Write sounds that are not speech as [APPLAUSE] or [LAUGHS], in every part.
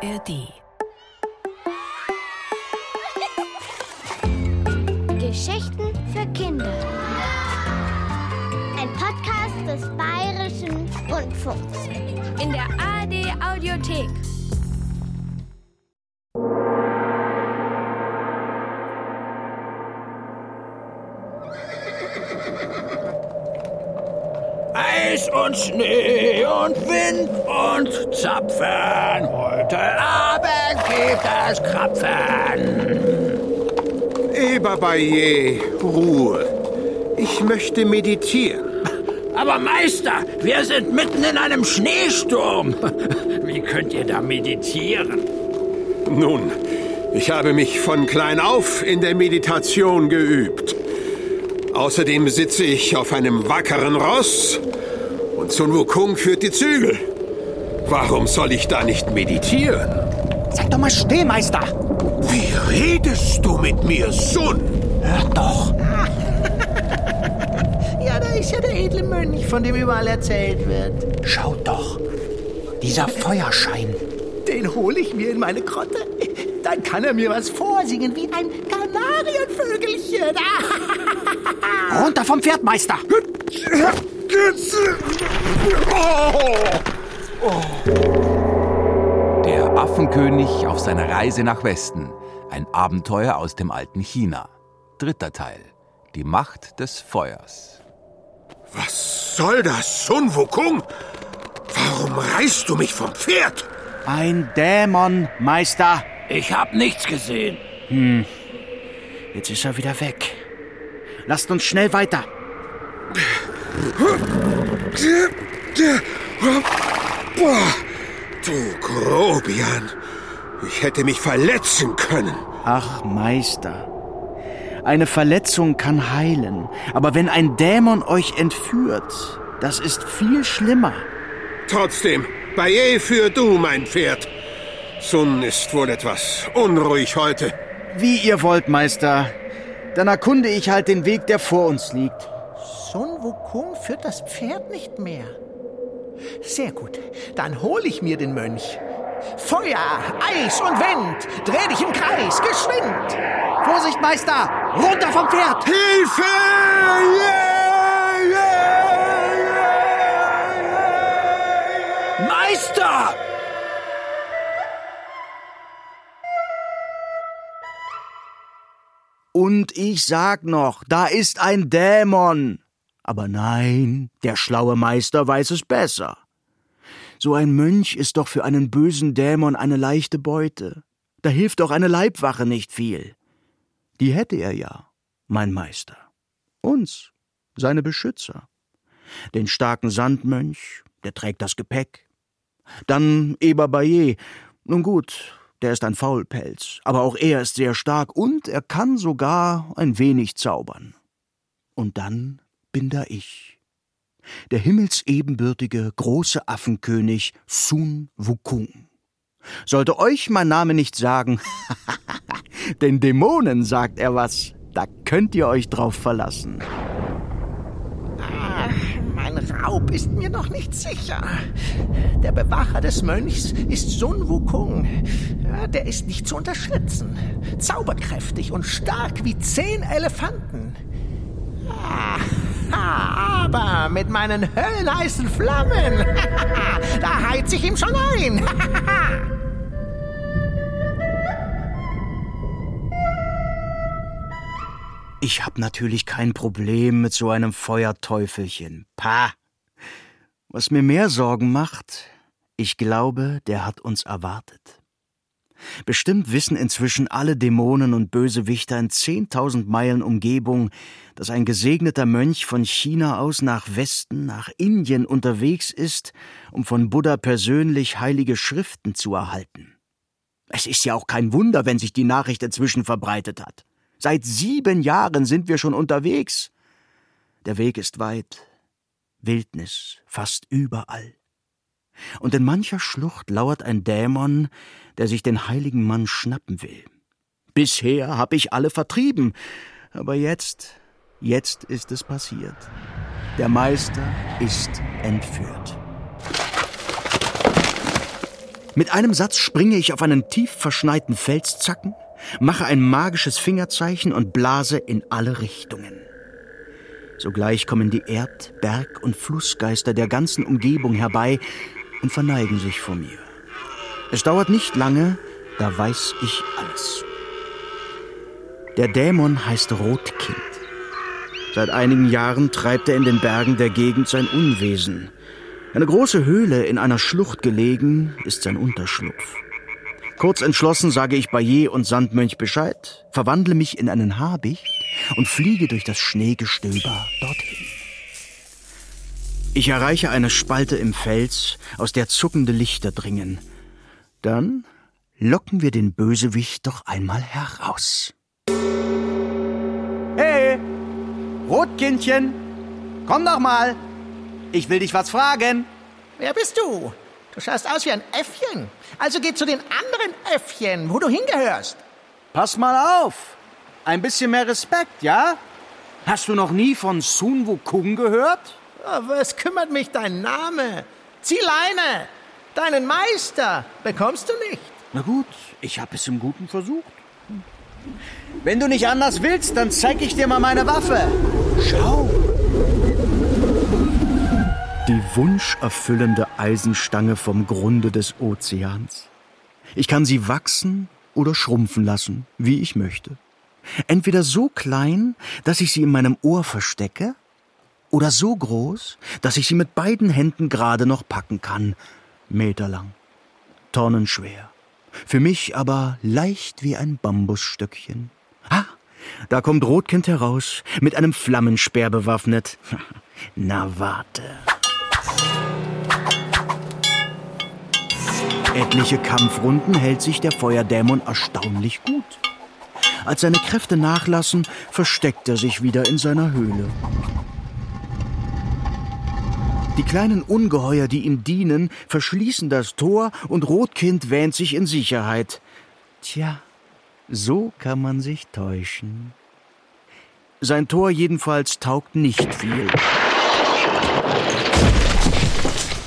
ARD. Geschichten für Kinder. Ein Podcast des Bayerischen Rundfunks. In der ARD Audiothek. Eis und Schnee und Wind und Zapfen. Heute Abend gibt es Krapfen. Eberbaye, Ruhe. Ich möchte meditieren. Aber Meister, wir sind mitten in einem Schneesturm. Wie könnt ihr da meditieren? Nun, ich habe mich von klein auf in der Meditation geübt. Außerdem sitze ich auf einem wackeren Ross und Sun Wukong führt die Zügel. Warum soll ich da nicht meditieren? Sag doch mal still, Meister. Wie redest du mit mir, Sun? Hör doch. [LAUGHS] Ja, da ist ja der edle Mönch, von dem überall erzählt wird. Schau doch. Dieser Feuerschein. Den hole ich mir in meine Grotte. Dann kann er mir was vorsingen wie ein Kanarienvögelchen. [LAUGHS] Runter vom Pferd, Meister. Der Affenkönig auf seiner Reise nach Westen. Ein Abenteuer aus dem alten China. Dritter Teil. Die Macht des Feuers. Was soll das, Sun Wukong? Warum reißt du mich vom Pferd? Ein Dämon, Meister. Ich hab nichts gesehen. Jetzt ist er wieder weg. Lasst uns schnell weiter. Boah, du Grobian. Ich hätte mich verletzen können. Ach, Meister. Eine Verletzung kann heilen, aber wenn ein Dämon euch entführt, das ist viel schlimmer. Trotzdem, Baye für du, mein Pferd. Sun ist wohl etwas unruhig heute. Wie ihr wollt, Meister. Dann erkunde ich halt den Weg, der vor uns liegt. Sun Wukong führt das Pferd nicht mehr. Sehr gut, dann hole ich mir den Mönch. Feuer, Eis und Wind, dreh dich im Kreis, geschwind. Vorsicht, Meister! Runter vom Pferd! Hilfe! Meister! Und ich sag noch, da ist ein Dämon. Aber nein, der schlaue Meister weiß es besser. So ein Mönch ist doch für einen bösen Dämon eine leichte Beute. Da hilft doch eine Leibwache nicht viel. Die hätte er ja, mein Meister. Uns, seine Beschützer. Den starken Sandmönch, der trägt das Gepäck. Dann Eber Baye. Nun gut, der ist ein Faulpelz, aber auch er ist sehr stark und er kann sogar ein wenig zaubern. Und dann bin da ich, der himmelsebenbürtige große Affenkönig Sun Wukong. Sollte euch mein Name nicht sagen, [LAUGHS] den Dämonen sagt er was, da könnt ihr euch drauf verlassen. Ah, mein Raub ist mir noch nicht sicher. Der Bewacher des Mönchs ist Sun Wukong. Der ist nicht zu unterschätzen. Zauberkräftig und stark wie zehn Elefanten. [LAUGHS] Aber mit meinen höllenheißen Flammen, [LAUGHS] da heiz ich ihm schon ein. [LAUGHS] Ich hab natürlich kein Problem mit so einem Feuerteufelchen. Pah! Was mir mehr Sorgen macht, ich glaube, der hat uns erwartet. Bestimmt wissen inzwischen alle Dämonen und Bösewichter in zehntausend Meilen Umgebung, dass ein gesegneter Mönch von China aus nach Westen, nach Indien unterwegs ist, um von Buddha persönlich heilige Schriften zu erhalten. Es ist ja auch kein Wunder, wenn sich die Nachricht inzwischen verbreitet hat. Seit sieben Jahren sind wir schon unterwegs. Der Weg ist weit, Wildnis fast überall. Und in mancher Schlucht lauert ein Dämon, der sich den heiligen Mann schnappen will. Bisher hab ich alle vertrieben, aber jetzt, jetzt ist es passiert. Der Meister ist entführt. Mit einem Satz springe ich auf einen tief verschneiten Felszacken, mache ein magisches Fingerzeichen und blase in alle Richtungen. Sogleich kommen die Erd-, Berg- und Flussgeister der ganzen Umgebung herbei und verneigen sich vor mir. Es dauert nicht lange, da weiß ich alles. Der Dämon heißt Rotkind. Seit einigen Jahren treibt er in den Bergen der Gegend sein Unwesen. Eine große Höhle in einer Schlucht gelegen ist sein Unterschlupf. Kurz entschlossen sage ich Bayer und Sandmönch Bescheid, verwandle mich in einen Habicht und fliege durch das Schneegestöber dorthin. Ich erreiche eine Spalte im Fels, aus der zuckende Lichter dringen. Dann locken wir den Bösewicht doch einmal heraus. Hey, Rotkindchen, komm doch mal. Ich will dich was fragen. Wer bist du? Du schaust aus wie ein Äffchen. Also geh zu den anderen Äffchen, wo du hingehörst. Pass mal auf. Ein bisschen mehr Respekt, ja? Hast du noch nie von Sun Wukong gehört? Oh, was kümmert mich dein Name? Zieh Leine! Deinen Meister bekommst du nicht. Na gut, ich habe es im Guten versucht. Wenn du nicht anders willst, dann zeig ich dir mal meine Waffe. Schau. Die wunscherfüllende Eisenstange vom Grunde des Ozeans. Ich kann sie wachsen oder schrumpfen lassen, wie ich möchte. Entweder so klein, dass ich sie in meinem Ohr verstecke, oder so groß, dass ich sie mit beiden Händen gerade noch packen kann, meterlang, tonnenschwer. Für mich aber leicht wie ein Bambusstöckchen. Ah, da kommt Rotkind heraus, mit einem Flammenspeer bewaffnet. [LAUGHS] Na warte. Etliche Kampfrunden hält sich der Feuerdämon erstaunlich gut. Als seine Kräfte nachlassen, versteckt er sich wieder in seiner Höhle. Die kleinen Ungeheuer, die ihm dienen, verschließen das Tor und Rotkind wähnt sich in Sicherheit. Tja, so kann man sich täuschen. Sein Tor jedenfalls taugt nicht viel.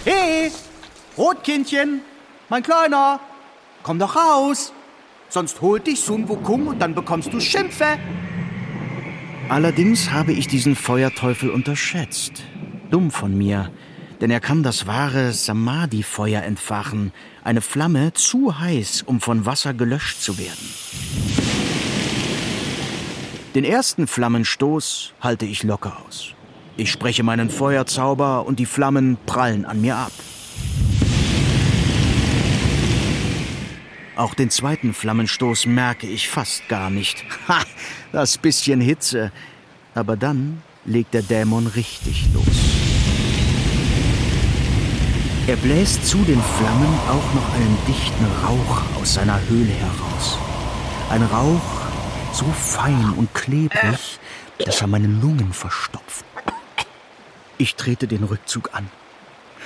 Hey, Rotkindchen, mein Kleiner, komm doch raus. Sonst holt dich Sun Wukong und dann bekommst du Schimpfe. Allerdings habe ich diesen Feuerteufel unterschätzt. Dumm von mir, denn er kann das wahre Samadhi-Feuer entfachen, eine Flamme zu heiß, um von Wasser gelöscht zu werden. Den ersten Flammenstoß halte ich locker aus. Ich spreche meinen Feuerzauber und die Flammen prallen an mir ab. Auch den zweiten Flammenstoß merke ich fast gar nicht. [LAUGHS] Ha, das bisschen Hitze. Aber dann legt der Dämon richtig los. Er bläst zu den Flammen auch noch einen dichten Rauch aus seiner Höhle heraus. Ein Rauch so fein und klebrig, dass er meine Lungen verstopft. Ich trete den Rückzug an,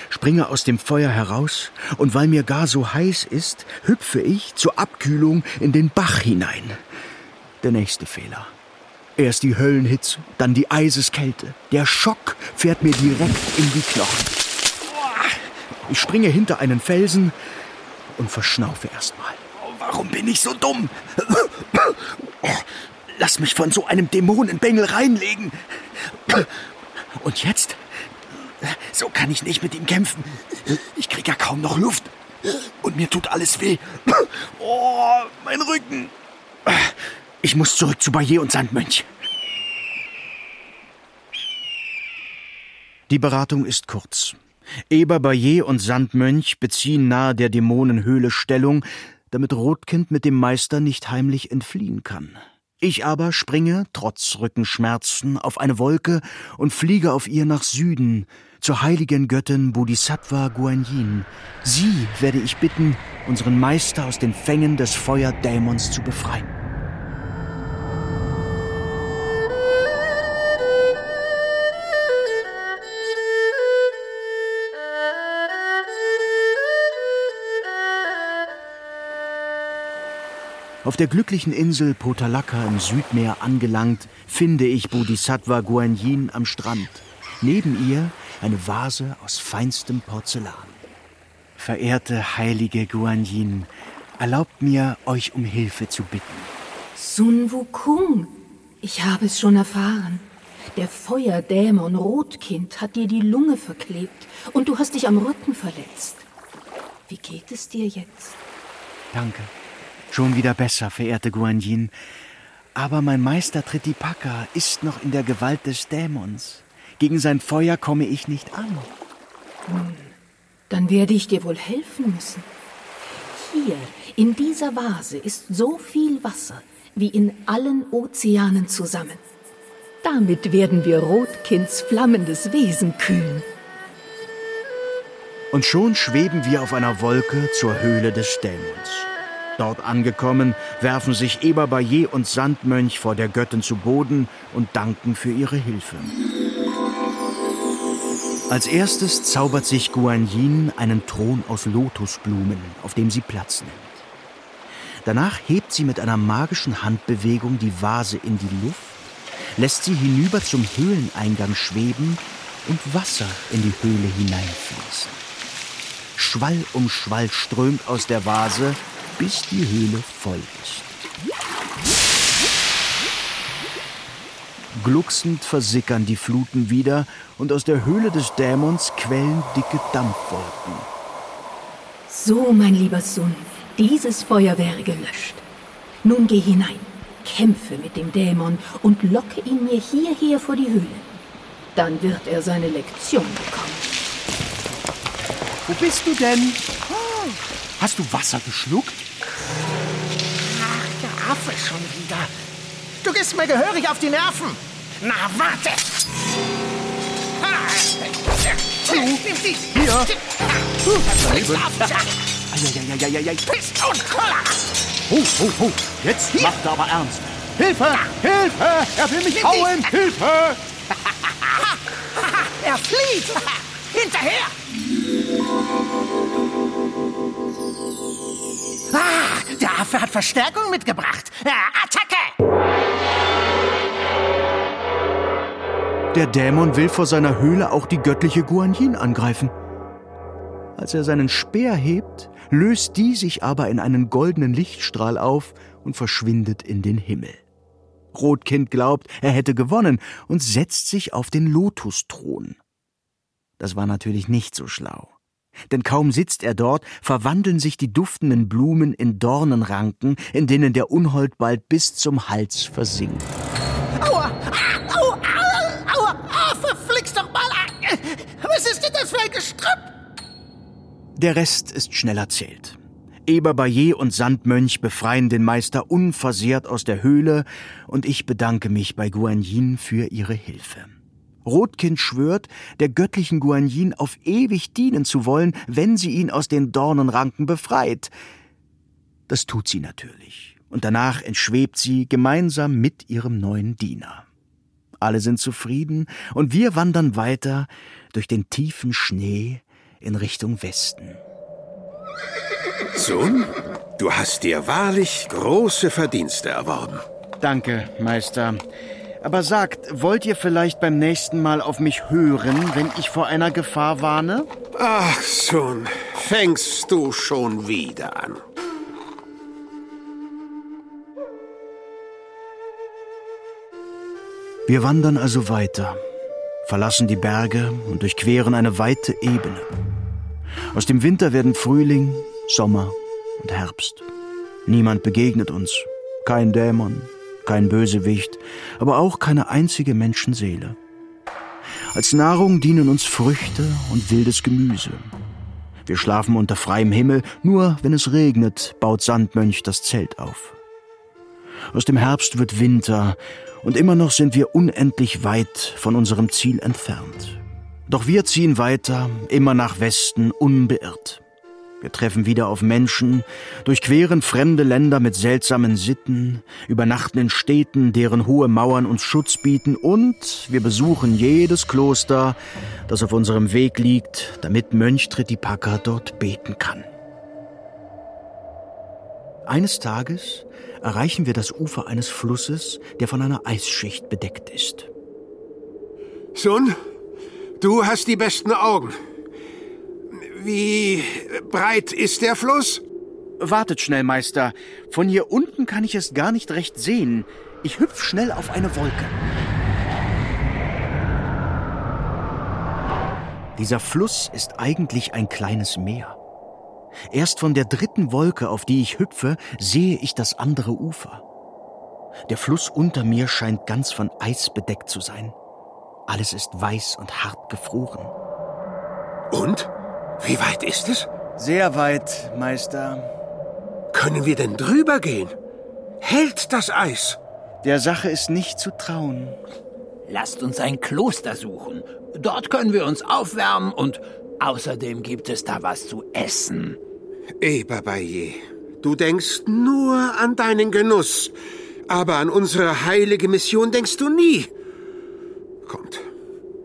springe aus dem Feuer heraus und weil mir gar so heiß ist, hüpfe ich zur Abkühlung in den Bach hinein. Der nächste Fehler. Erst die Höllenhitze, dann die Eiseskälte. Der Schock fährt mir direkt in die Knochen. Ich springe hinter einen Felsen und verschnaufe erstmal. Warum bin ich so dumm? Lass mich von so einem Dämonenbengel reinlegen. Und jetzt? So kann ich nicht mit ihm kämpfen. Ich krieg ja kaum noch Luft. Und mir tut alles weh. Oh, mein Rücken. Ich muss zurück zu Bayer und Sandmönch. Die Beratung ist kurz. Eber Bayer und Sandmönch beziehen nahe der Dämonenhöhle Stellung, damit Rotkind mit dem Meister nicht heimlich entfliehen kann. Ich aber springe, trotz Rückenschmerzen, auf eine Wolke und fliege auf ihr nach Süden, zur heiligen Göttin Bodhisattva Guanyin. Sie werde ich bitten, unseren Meister aus den Fängen des Feuerdämons zu befreien. Auf der glücklichen Insel Potalaka im Südmeer angelangt, finde ich Bodhisattva Guanyin am Strand. Neben ihr eine Vase aus feinstem Porzellan. Verehrte heilige Guanyin, erlaubt mir, euch um Hilfe zu bitten. Sun Wukong, ich habe es schon erfahren. Der Feuerdämon Rotkind hat dir die Lunge verklebt und du hast dich am Rücken verletzt. Wie geht es dir jetzt? Danke. Schon wieder besser, verehrte Guanyin. Aber mein Meister Tritipaka ist noch in der Gewalt des Dämons. Gegen sein Feuer komme ich nicht an. Nun, dann werde ich dir wohl helfen müssen. Hier, in dieser Vase, ist so viel Wasser wie in allen Ozeanen zusammen. Damit werden wir Rotkinds flammendes Wesen kühlen. Und schon schweben wir auf einer Wolke zur Höhle des Dämons. Dort angekommen, werfen sich Eberbayer und Sandmönch vor der Göttin zu Boden und danken für ihre Hilfe. Als erstes zaubert sich Guanyin einen Thron aus Lotusblumen, auf dem sie Platz nimmt. Danach hebt sie mit einer magischen Handbewegung die Vase in die Luft, lässt sie hinüber zum Höhleneingang schweben und Wasser in die Höhle hineinfließen. Schwall um Schwall strömt aus der Vase, bis die Höhle voll ist. Glucksend versickern die Fluten wieder und aus der Höhle des Dämons quellen dicke Dampfwolken. So, mein lieber Sohn, dieses Feuer wäre gelöscht. Nun geh hinein, kämpfe mit dem Dämon und locke ihn mir hierher vor die Höhle. Dann wird er seine Lektion bekommen. Wo bist du denn? Hast du Wasser geschluckt? Affe schon wieder. Du gehst mir gehörig auf die Nerven. Na, warte. Nimm die. Hier. Bleiben. Eieieiei. Pist und Koller. Ho, ho, ho. Jetzt macht er aber ernst. Hilfe! Hilfe! Er will mich hauen! Hilfe! Er flieht. Hinterher. Ah, der Affe hat Verstärkung mitgebracht. Äh, Attacke! Der Dämon will vor seiner Höhle auch die göttliche Guanyin angreifen. Als er seinen Speer hebt, löst die sich aber in einen goldenen Lichtstrahl auf und verschwindet in den Himmel. Rotkind glaubt, er hätte gewonnen und setzt sich auf den Lotusthron. Das war natürlich nicht so schlau. Denn kaum sitzt er dort, verwandeln sich die duftenden Blumen in Dornenranken, in denen der Unhold bald bis zum Hals versinkt. Aua! Aua! Aua! Aua! Ah, verflixt doch mal! Was ist denn das für ein Gestrüpp? Der Rest ist schnell erzählt. Eberbayer und Sandmönch befreien den Meister unversehrt aus der Höhle und ich bedanke mich bei Guanyin für ihre Hilfe. Rotkind schwört, der göttlichen Guanyin auf ewig dienen zu wollen, wenn sie ihn aus den Dornenranken befreit. Das tut sie natürlich. Und danach entschwebt sie gemeinsam mit ihrem neuen Diener. Alle sind zufrieden und wir wandern weiter durch den tiefen Schnee in Richtung Westen. Sohn, du hast dir wahrlich große Verdienste erworben. Danke, Meister. Aber sagt, wollt ihr vielleicht beim nächsten Mal auf mich hören, wenn ich vor einer Gefahr warne? Ach, Sohn, fängst du schon wieder an. Wir wandern also weiter, verlassen die Berge und durchqueren eine weite Ebene. Aus dem Winter werden Frühling, Sommer und Herbst. Niemand begegnet uns, kein Dämon, kein Bösewicht, aber auch keine einzige Menschenseele. Als Nahrung dienen uns Früchte und wildes Gemüse. Wir schlafen unter freiem Himmel, nur wenn es regnet, baut Sandmönch das Zelt auf. Aus dem Herbst wird Winter und immer noch sind wir unendlich weit von unserem Ziel entfernt. Doch wir ziehen weiter, immer nach Westen, unbeirrt. Wir treffen wieder auf Menschen, durchqueren fremde Länder mit seltsamen Sitten, übernachten in Städten, deren hohe Mauern uns Schutz bieten und wir besuchen jedes Kloster, das auf unserem Weg liegt, damit Mönch Tritipaka dort beten kann. Eines Tages erreichen wir das Ufer eines Flusses, der von einer Eisschicht bedeckt ist. Sohn, du hast die besten Augen. Wie breit ist der Fluss? Wartet schnell, Meister. Von hier unten kann ich es gar nicht recht sehen. Ich hüpf schnell auf eine Wolke. Dieser Fluss ist eigentlich ein kleines Meer. Erst von der dritten Wolke, auf die ich hüpfe, sehe ich das andere Ufer. Der Fluss unter mir scheint ganz von Eis bedeckt zu sein. Alles ist weiß und hart gefroren. Und? Wie weit ist es? Sehr weit, Meister. Können wir denn drüber gehen? Hält das Eis? Der Sache ist nicht zu trauen. Lasst uns ein Kloster suchen. Dort können wir uns aufwärmen und außerdem gibt es da was zu essen. Eberbaye, du denkst nur an deinen Genuss, aber an unsere heilige Mission denkst du nie. Kommt,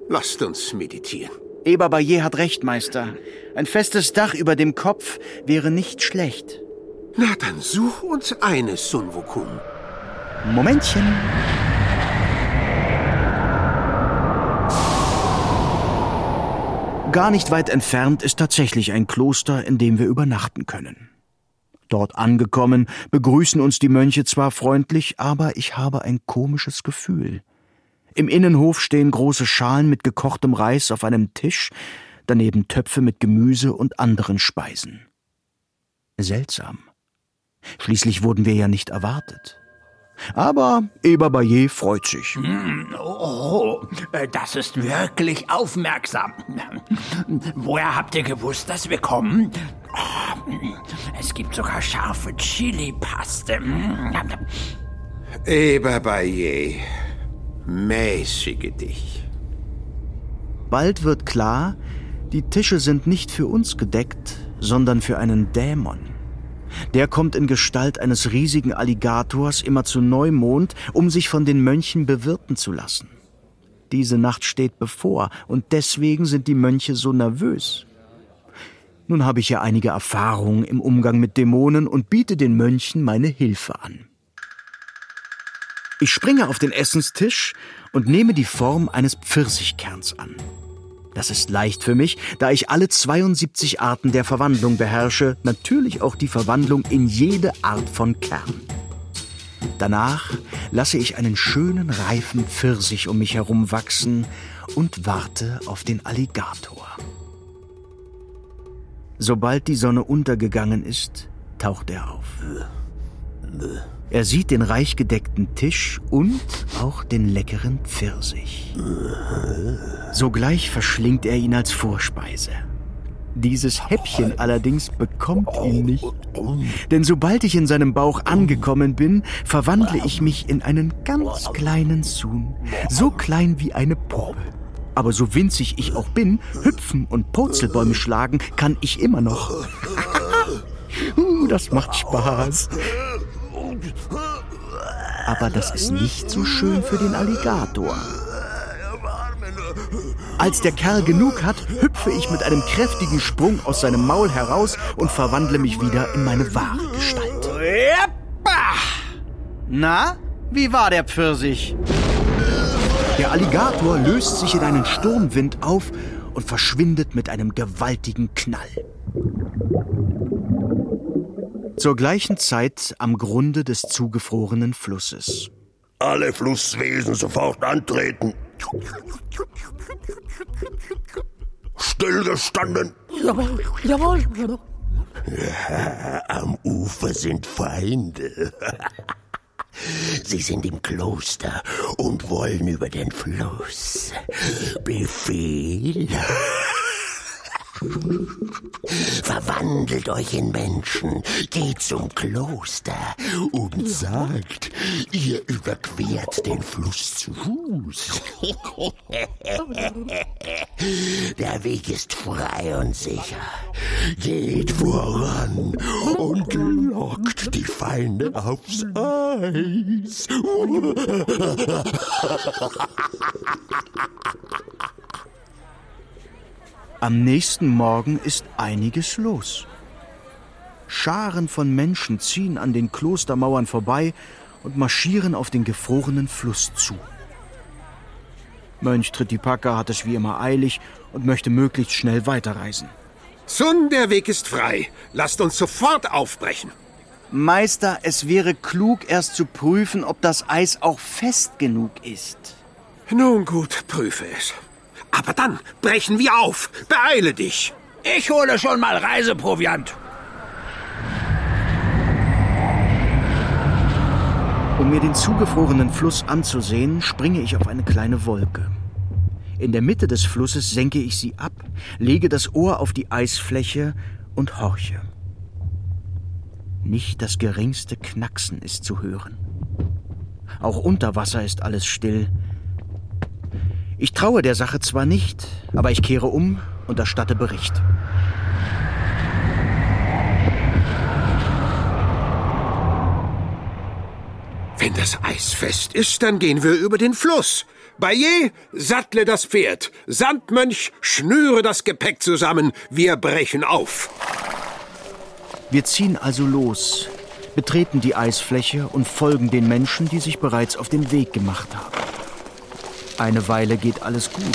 lasst uns meditieren. Eberbaye hat recht, Meister. Ein festes Dach über dem Kopf wäre nicht schlecht. Na, dann such uns eines, Sun Wukong. Momentchen. Gar nicht weit entfernt ist tatsächlich ein Kloster, in dem wir übernachten können. Dort angekommen, begrüßen uns die Mönche zwar freundlich, aber ich habe ein komisches Gefühl. Im Innenhof stehen große Schalen mit gekochtem Reis auf einem Tisch, daneben Töpfe mit Gemüse und anderen Speisen. Seltsam. Schließlich wurden wir ja nicht erwartet. Aber Eber Bayer freut sich. Mm, oh, das ist wirklich aufmerksam. Woher habt ihr gewusst, dass wir kommen? Es gibt sogar scharfe Chili-Paste. Eber Bayer, mäßige dich. Bald wird klar, die Tische sind nicht für uns gedeckt, sondern für einen Dämon. Der kommt in Gestalt eines riesigen Alligators immer zu Neumond, um sich von den Mönchen bewirten zu lassen. Diese Nacht steht bevor, und deswegen sind die Mönche so nervös. Nun habe ich ja einige Erfahrungen im Umgang mit Dämonen und biete den Mönchen meine Hilfe an. Ich springe auf den Essenstisch und nehme die Form eines Pfirsichkerns an. Das ist leicht für mich, da ich alle 72 Arten der Verwandlung beherrsche, natürlich auch die Verwandlung in jede Art von Kern. Danach lasse ich einen schönen reifen Pfirsich um mich herum wachsen und warte auf den Alligator. Sobald die Sonne untergegangen ist, taucht er auf. Er sieht den reich gedeckten Tisch und auch den leckeren Pfirsich. Sogleich verschlingt er ihn als Vorspeise. Dieses Häppchen allerdings bekommt ihn nicht. Denn sobald ich in seinem Bauch angekommen bin, verwandle ich mich in einen ganz kleinen Sun. So klein wie eine Puppe. Aber so winzig ich auch bin, hüpfen und Purzelbäume schlagen kann ich immer noch. [LAUGHS] Uh, das macht Spaß. Aber das ist nicht so schön für den Alligator. Als der Kerl genug hat, hüpfe ich mit einem kräftigen Sprung aus seinem Maul heraus und verwandle mich wieder in meine wahre Gestalt. Na, wie war der Pfirsich? Der Alligator löst sich in einen Sturmwind auf und verschwindet mit einem gewaltigen Knall. Zur gleichen Zeit am Grunde des zugefrorenen Flusses. Alle Flusswesen sofort antreten. Stillgestanden. Jawohl, jawohl. Ja, am Ufer sind Feinde. Sie sind im Kloster und wollen über den Fluss. Befehl. Verwandelt euch in Menschen, geht zum Kloster und sagt, ihr überquert den Fluss zu Fuß. [LAUGHS] Der Weg ist frei und sicher. Geht voran und lockt die Feinde aufs Eis. [LAUGHS] Am nächsten Morgen ist einiges los. Scharen von Menschen ziehen an den Klostermauern vorbei und marschieren auf den gefrorenen Fluss zu. Mönch Tritipaka hat es wie immer eilig und möchte möglichst schnell weiterreisen. Sun, der Weg ist frei. Lasst uns sofort aufbrechen. Meister, es wäre klug, erst zu prüfen, ob das Eis auch fest genug ist. Nun gut, prüfe es. Aber dann brechen wir auf. Beeile dich. Ich hole schon mal Reiseproviant. Um mir den zugefrorenen Fluss anzusehen, springe ich auf eine kleine Wolke. In der Mitte des Flusses senke ich sie ab, lege das Ohr auf die Eisfläche und horche. Nicht das geringste Knacksen ist zu hören. Auch unter Wasser ist alles still. Ich traue der Sache zwar nicht, aber ich kehre um und erstatte Bericht. Wenn das Eis fest ist, dann gehen wir über den Fluss. Bayer, sattle das Pferd. Sandmönch, schnüre das Gepäck zusammen. Wir brechen auf. Wir ziehen also los, betreten die Eisfläche und folgen den Menschen, die sich bereits auf den Weg gemacht haben. Eine Weile geht alles gut.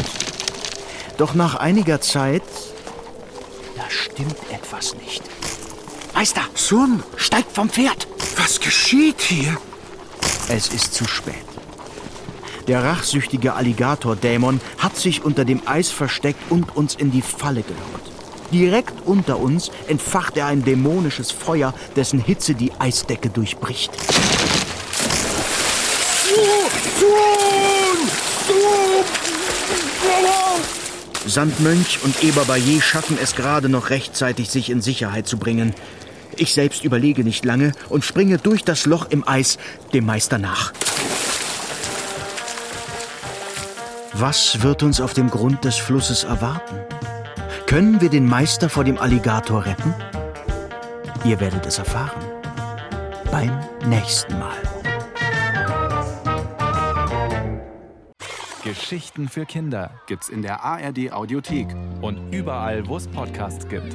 Doch nach einiger Zeit, da stimmt etwas nicht. Meister, Sun, steigt vom Pferd! was geschieht hier? Es ist zu spät. Der rachsüchtige Alligator-Dämon hat sich unter dem Eis versteckt und uns in die Falle gelockt. Direkt unter uns entfacht er ein dämonisches Feuer, dessen Hitze die Eisdecke durchbricht. Sandmönch und Eber Bayer schaffen es gerade noch rechtzeitig, sich in Sicherheit zu bringen. Ich selbst überlege nicht lange und springe durch das Loch im Eis dem Meister nach. Was wird uns auf dem Grund des Flusses erwarten? Können wir den Meister vor dem Alligator retten? Ihr werdet es erfahren. Beim nächsten Mal. Geschichten für Kinder gibt's in der ARD Audiothek und überall, wo es Podcasts gibt.